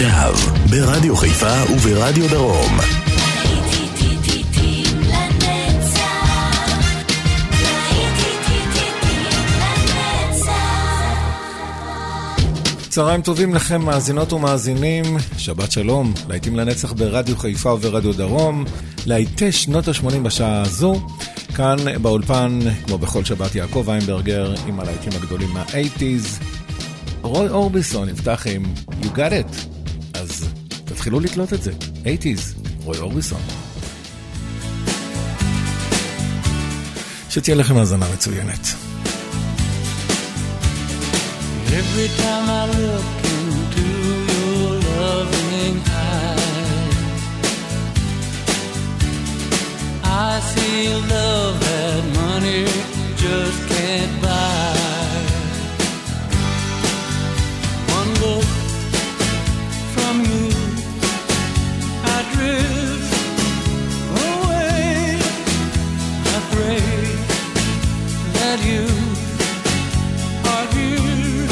עכשיו, ברדיו חיפה וברדיו דרום. צהריים טובים לכם, מאזינות ומאזינים, שבת שלום, להיטים לנצח ברדיו חיפה וברדיו דרום, להיטי שנות ה-80 בשעה הזו, כאן באולפן, כמו בכל שבת, יעקב איינברגר עם הלהיטים הגדולים מה-80's. רוי אורביסון יפתח עם You Got It, תתחילו לתלות את זה, 80's, רוי אורביסון. שתהיה לכם האזנה מצוינת. Every time I look into your loving eyes, I see love that money just can't buy. You are here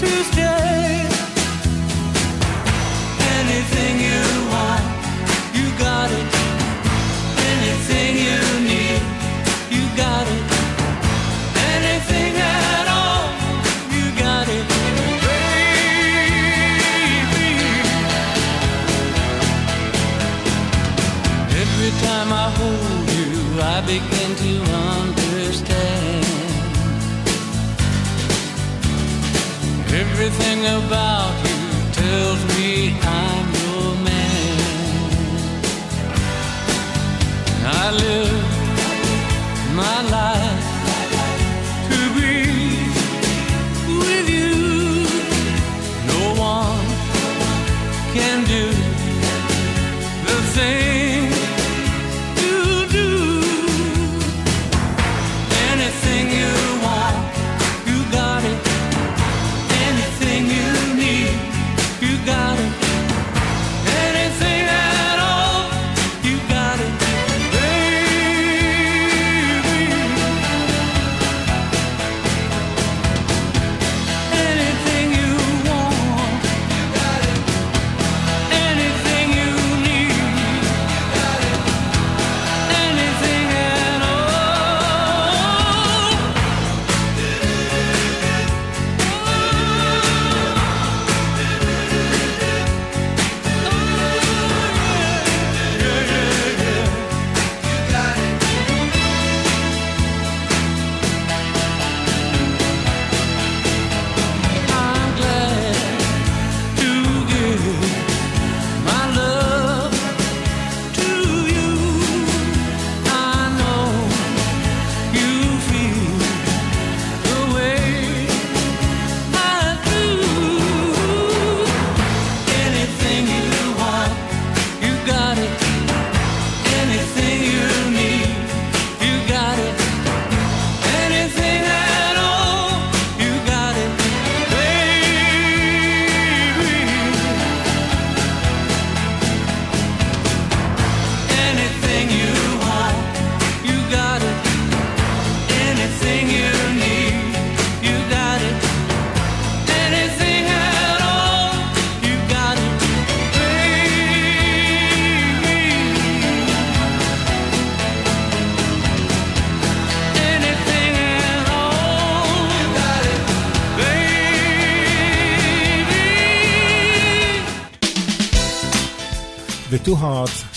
to stay. Anything you want, you got it. Anything you need, you got it. Anything at all, you got it, baby. Every time I hold you, I begin to understand. About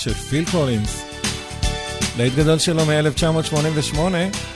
של פיל קולינס. להיט גדול שלו מ-1988.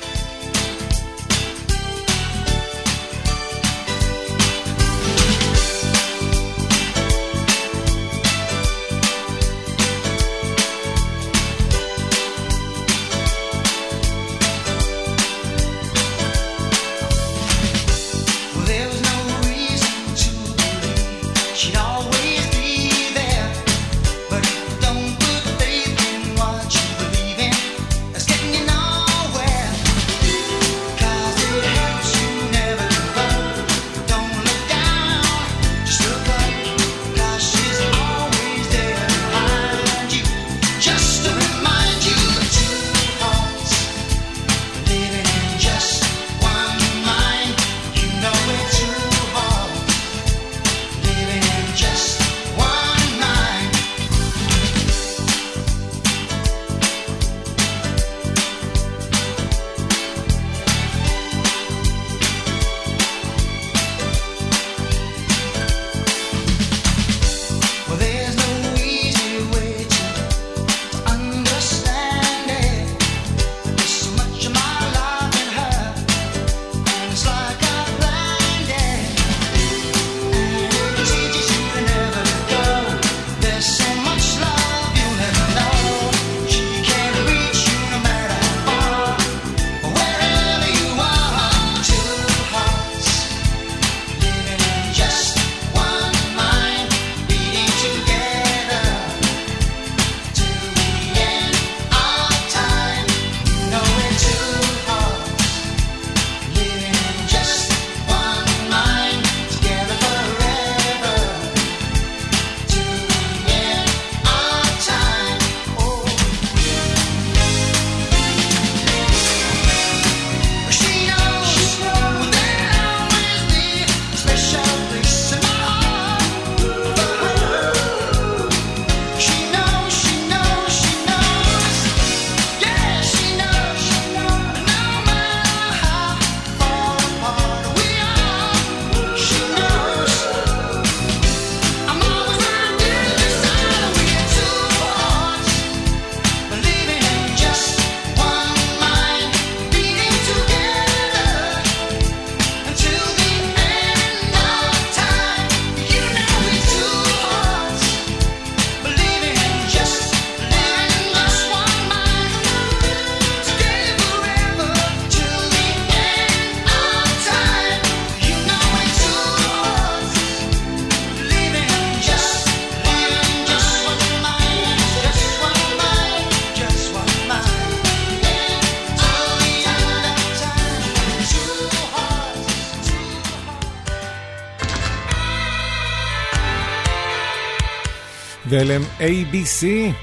L M A B C. ABC,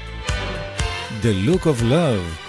The Look of Love.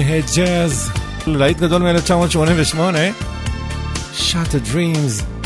מוטון-הד ג'אז, להיט גדול מ-1988, Shattered Dreams.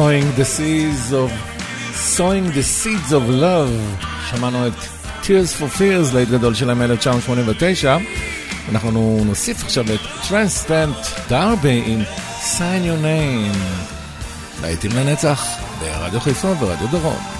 Sowing the Seeds of Sowing the Seeds of Love. שמענו את Tears for Fears, לעת גדול שלהם מ-1989. אנחנו נוסיף עכשיו את טרנסטנט Darby עם Sign Your Name. להיטים לנצח ברדיו חיפה ורדיו דרום.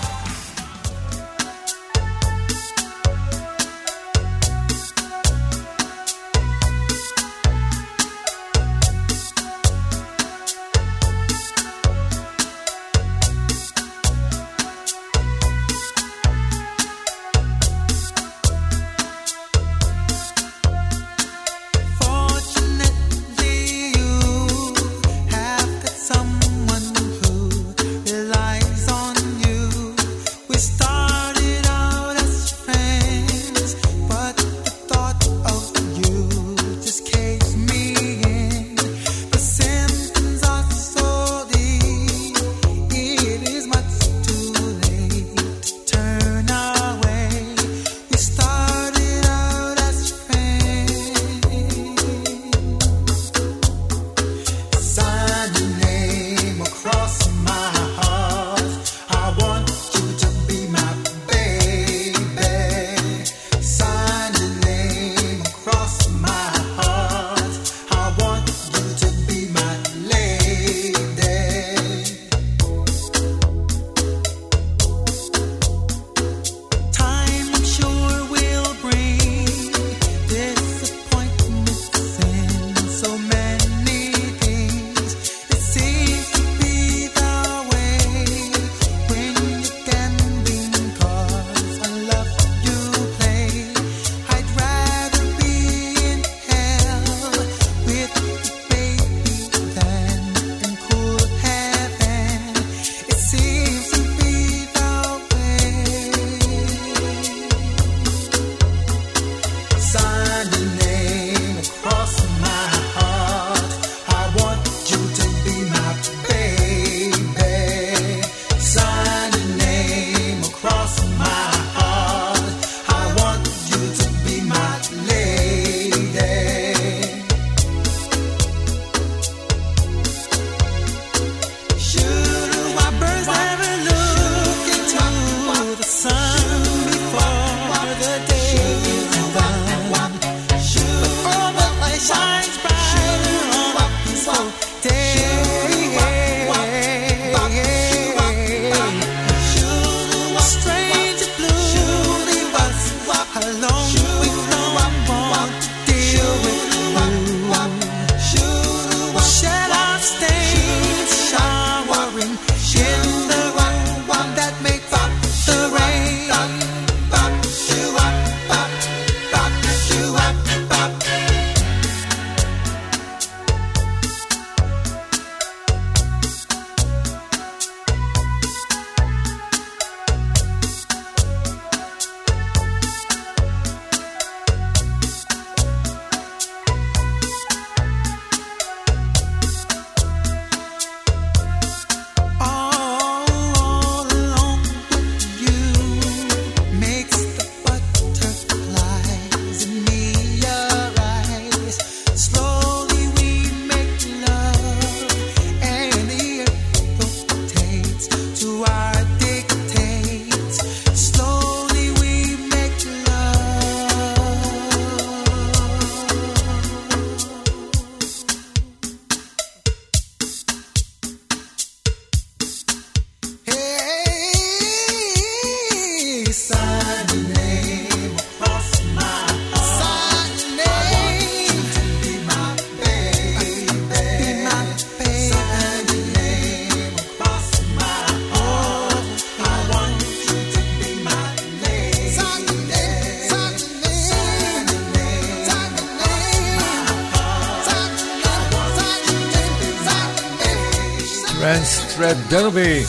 Denneby.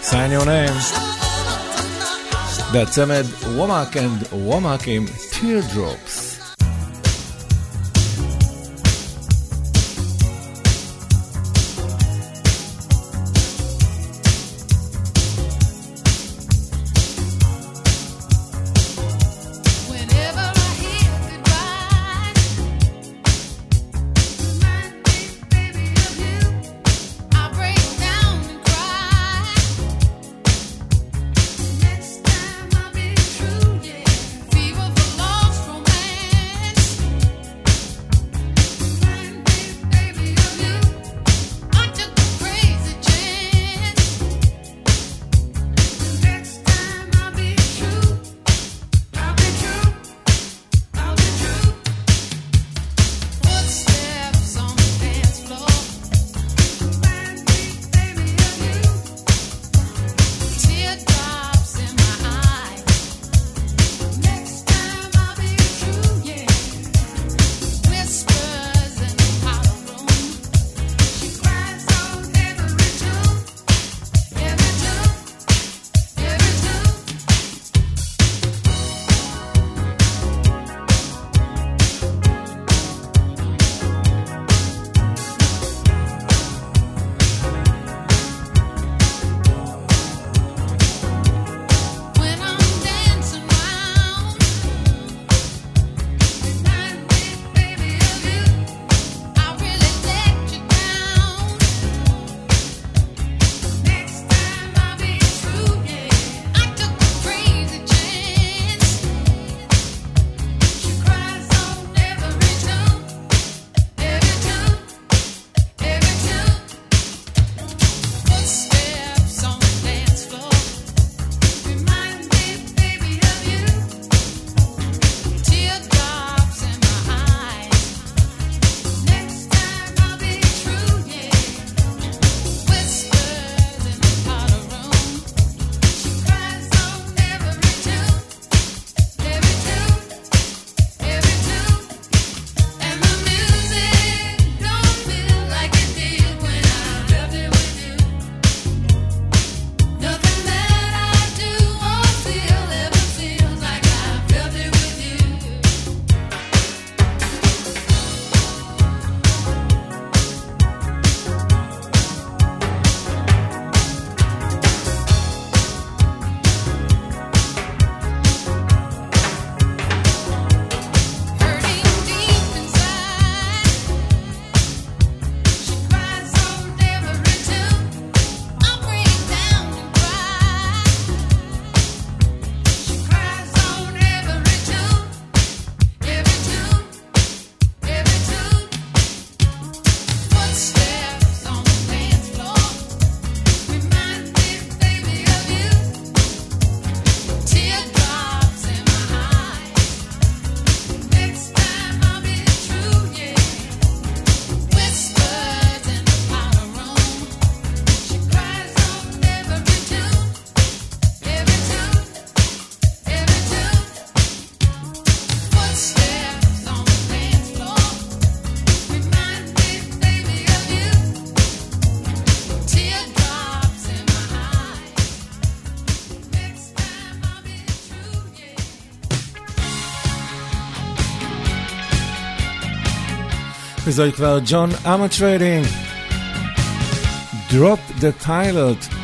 Sign your name. That's Ahmed Womack and Womack in Teardrops. וזוהי כבר ג'ון אמה טריידינג. Drop the Pilot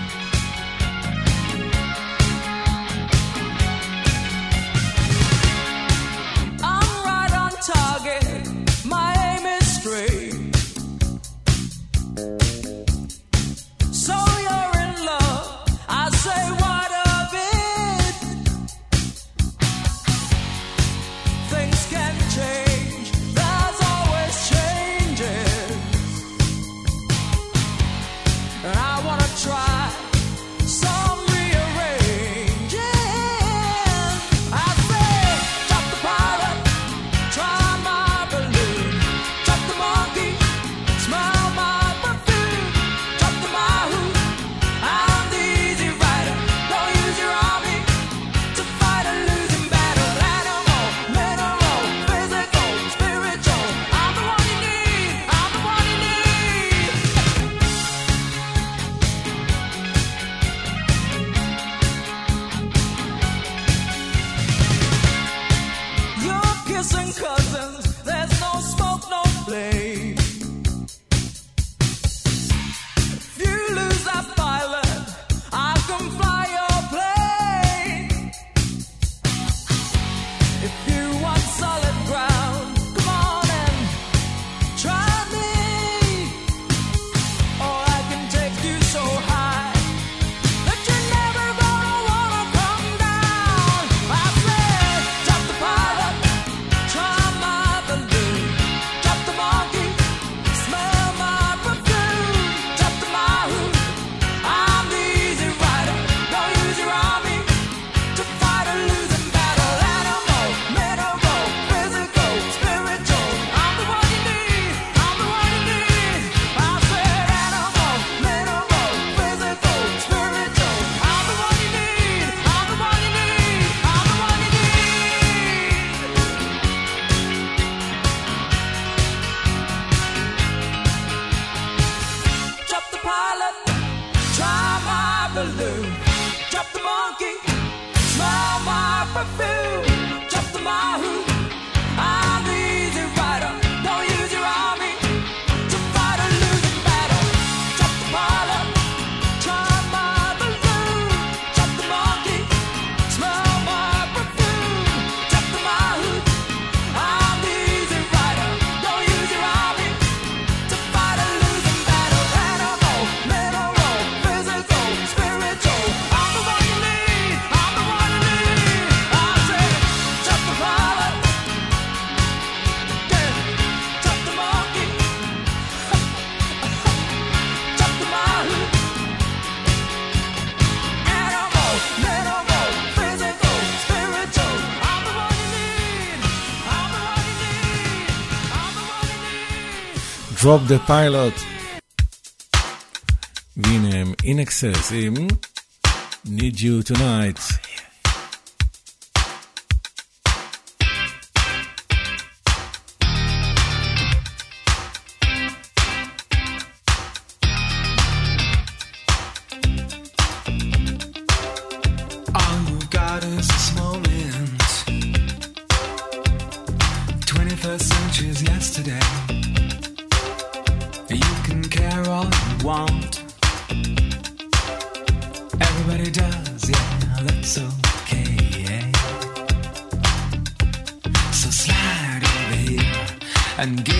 Drop the Pilot. והנה הם INXS עם Need You Tonight. Moment. 21st yesterday want. Everybody does, yeah, that's okay. Yeah. So slide over here and give.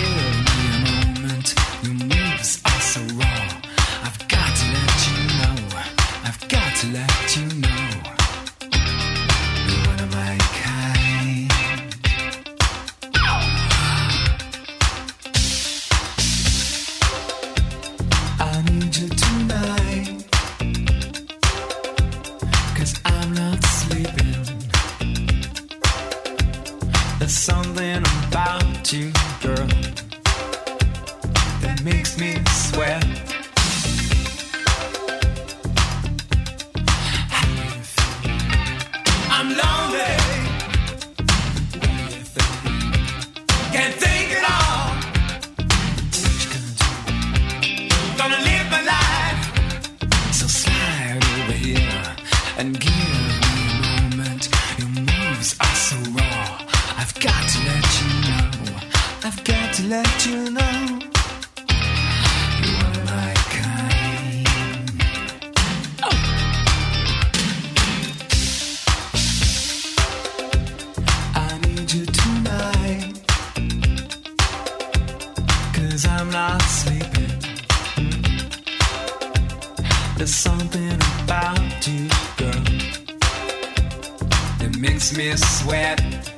Makes me sweat.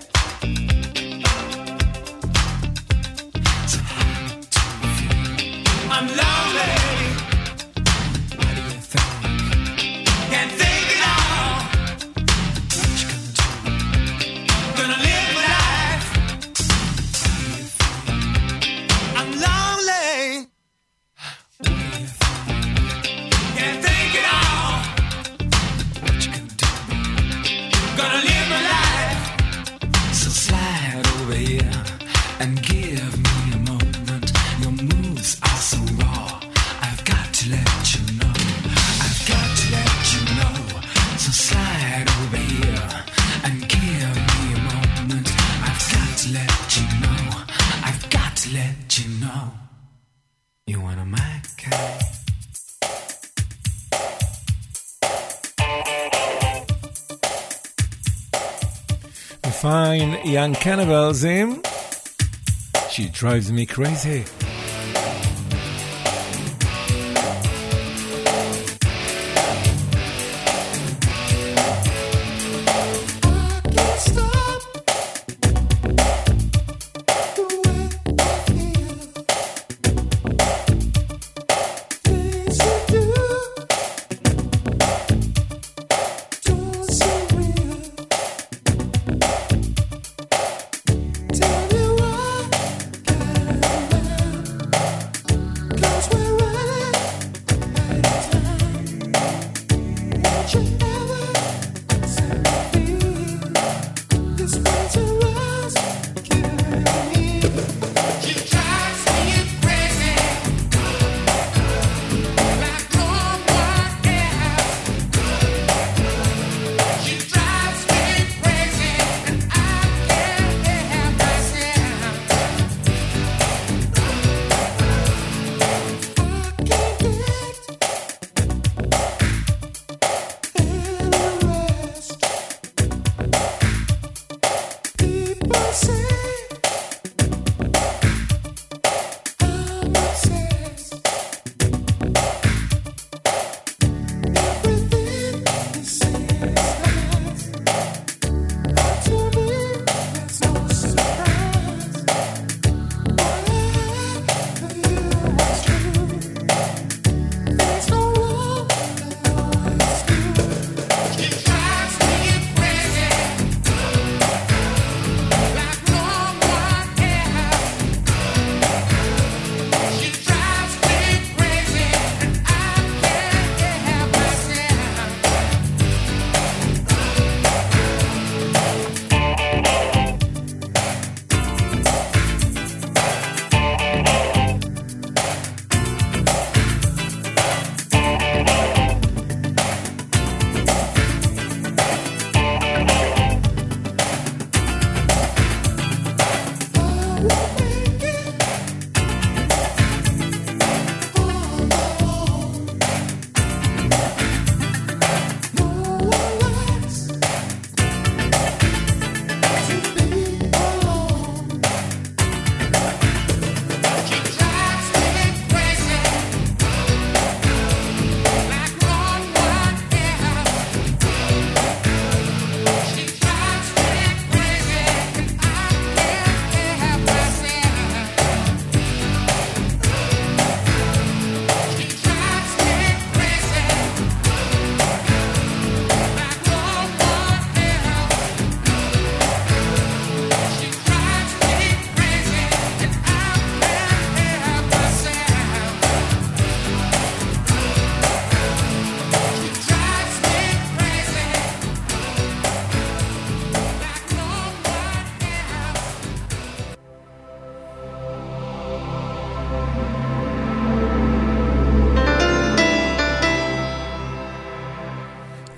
Young Cannibals in She Drives Me Crazy.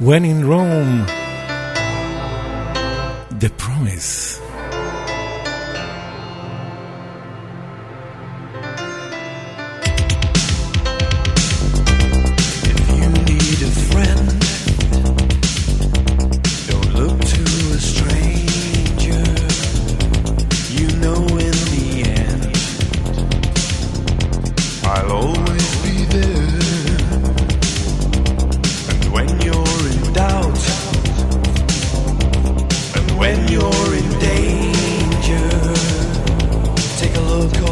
When in Rome. love.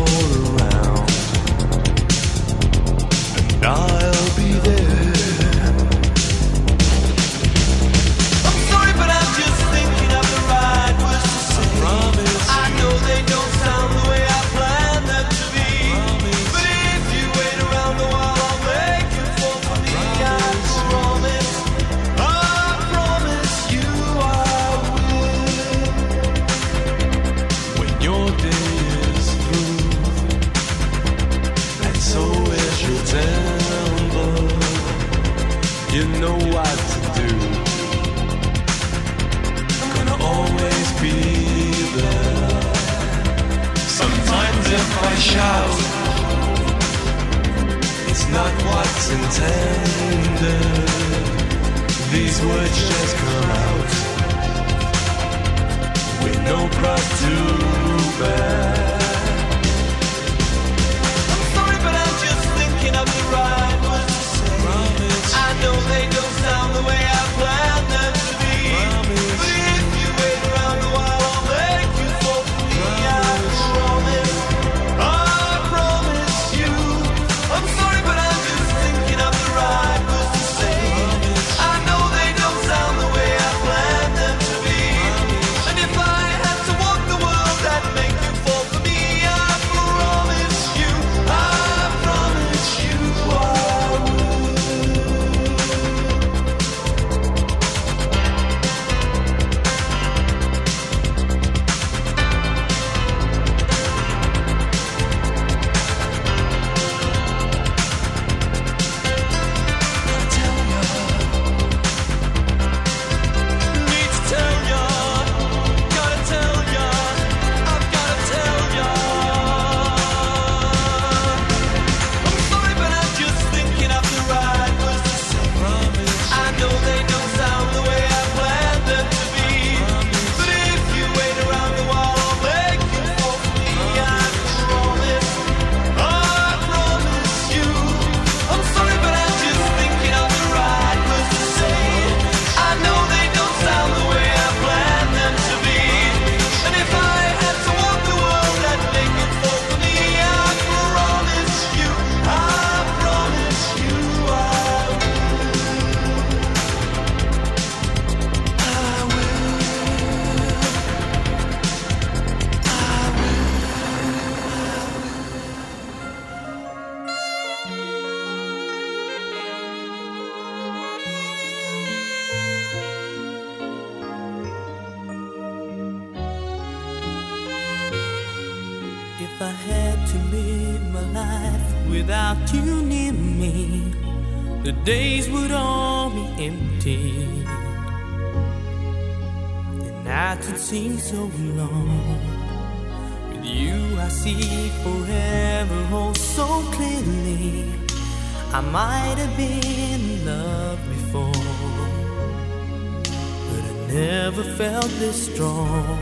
Never felt this strong.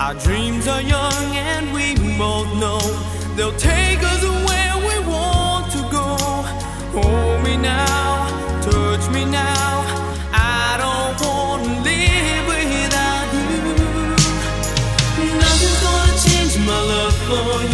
Our dreams are young and we both know they'll take us where we want to go. Hold me now, touch me now. I don't want to live without you. Nothing's gonna change my love for you.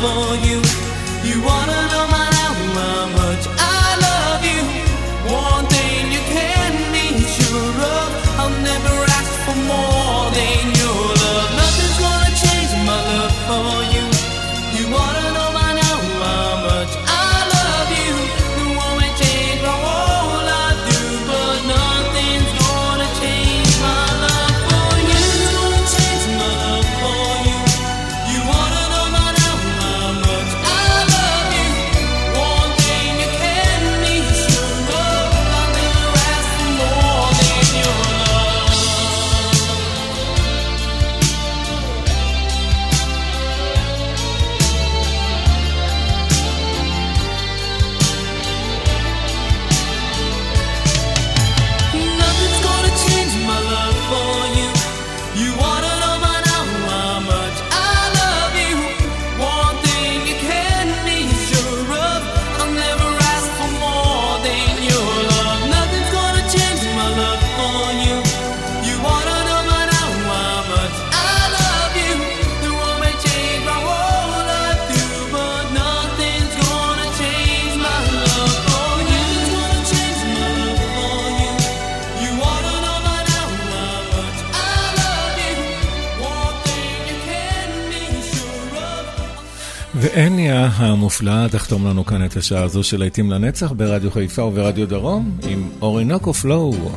for you. You wanna know my ואניה המופלאה תחתום לנו כאן את השעה הזו של להיטים לנצח ברדיו חיפה וברדיו דרום עם אורינוקו פלואו.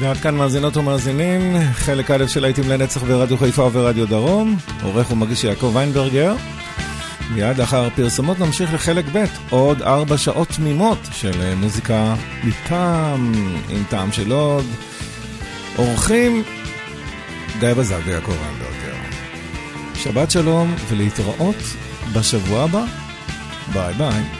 ועד כאן מאזינות ומאזינים, חלק א' של להיטים לנצח ברדיו חיפה וברדיו דרום, עורך ומגיש יעקב ויינברגר. מיד לאחר פרסומות נמשיך לחלק ב', עוד ארבע שעות תמימות של אה, מוזיקה מטעם, עם טעם של עוד. אורחים, גיא בזק ויעקב ויינברגר. שבת שלום ולהתראות בשבוע הבא. ביי ביי.